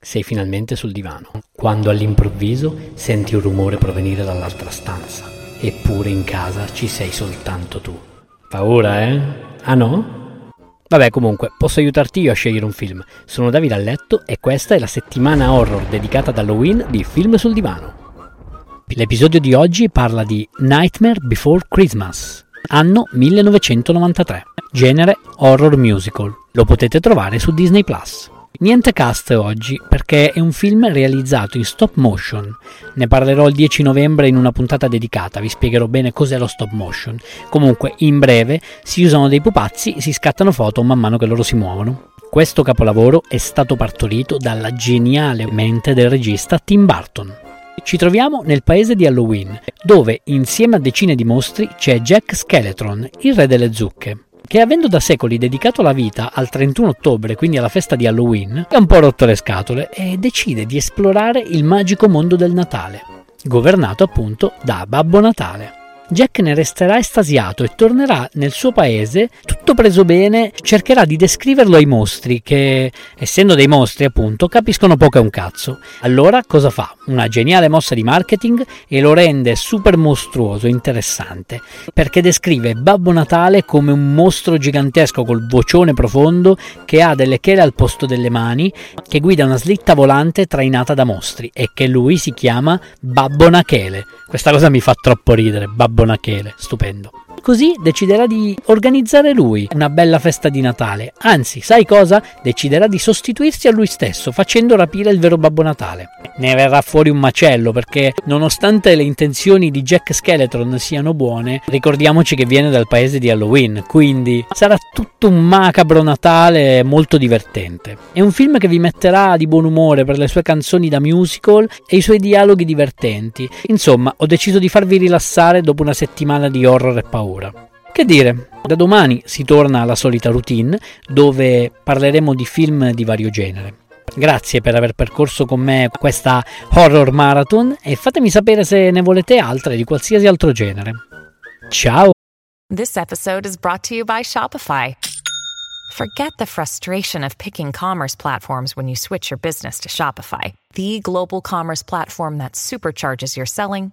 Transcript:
sei finalmente sul divano, quando all'improvviso senti un rumore provenire dall'altra stanza. Eppure in casa ci sei soltanto tu. Paura, eh? Ah no? Vabbè, comunque, posso aiutarti io a scegliere un film. Sono Davide a letto e questa è la settimana horror dedicata ad Halloween di Film sul divano. L'episodio di oggi parla di Nightmare Before Christmas, anno 1993, genere horror musical. Lo potete trovare su Disney. Niente cast oggi perché è un film realizzato in stop motion. Ne parlerò il 10 novembre in una puntata dedicata, vi spiegherò bene cos'è lo stop motion. Comunque, in breve, si usano dei pupazzi si scattano foto man mano che loro si muovono. Questo capolavoro è stato partorito dalla geniale mente del regista Tim Burton. Ci troviamo nel paese di Halloween, dove insieme a decine di mostri c'è Jack Skeletron, il re delle zucche che avendo da secoli dedicato la vita al 31 ottobre, quindi alla festa di Halloween, è un po' rotto le scatole e decide di esplorare il magico mondo del Natale, governato appunto da Babbo Natale. Jack ne resterà estasiato e tornerà nel suo paese, tutto preso bene, cercherà di descriverlo ai mostri che, essendo dei mostri appunto, capiscono poco e un cazzo. Allora cosa fa? Una geniale mossa di marketing e lo rende super mostruoso interessante, perché descrive Babbo Natale come un mostro gigantesco col vocione profondo che ha delle chele al posto delle mani, che guida una slitta volante trainata da mostri e che lui si chiama Babbo Nachele. Questa cosa mi fa troppo ridere, Babbo Nachele, stupendo. Così deciderà di organizzare lui una bella festa di Natale. Anzi, sai cosa? Deciderà di sostituirsi a lui stesso, facendo rapire il vero Babbo Natale. Ne verrà fuori un macello perché, nonostante le intenzioni di Jack Skeleton siano buone, ricordiamoci che viene dal paese di Halloween, quindi sarà tutto un macabro Natale molto divertente. È un film che vi metterà di buon umore per le sue canzoni da musical e i suoi dialoghi divertenti. Insomma, ho deciso di farvi rilassare dopo una settimana di horror e paura. Che dire, da domani si torna alla solita routine dove parleremo di film di vario genere. Grazie per aver percorso con me questa horror marathon e fatemi sapere se ne volete altre di qualsiasi altro genere. Ciao! This episode is brought to you by Shopify. Forget the frustration of picking commerce platforms when you switch your business to Shopify, the global commerce platform that supercharges your selling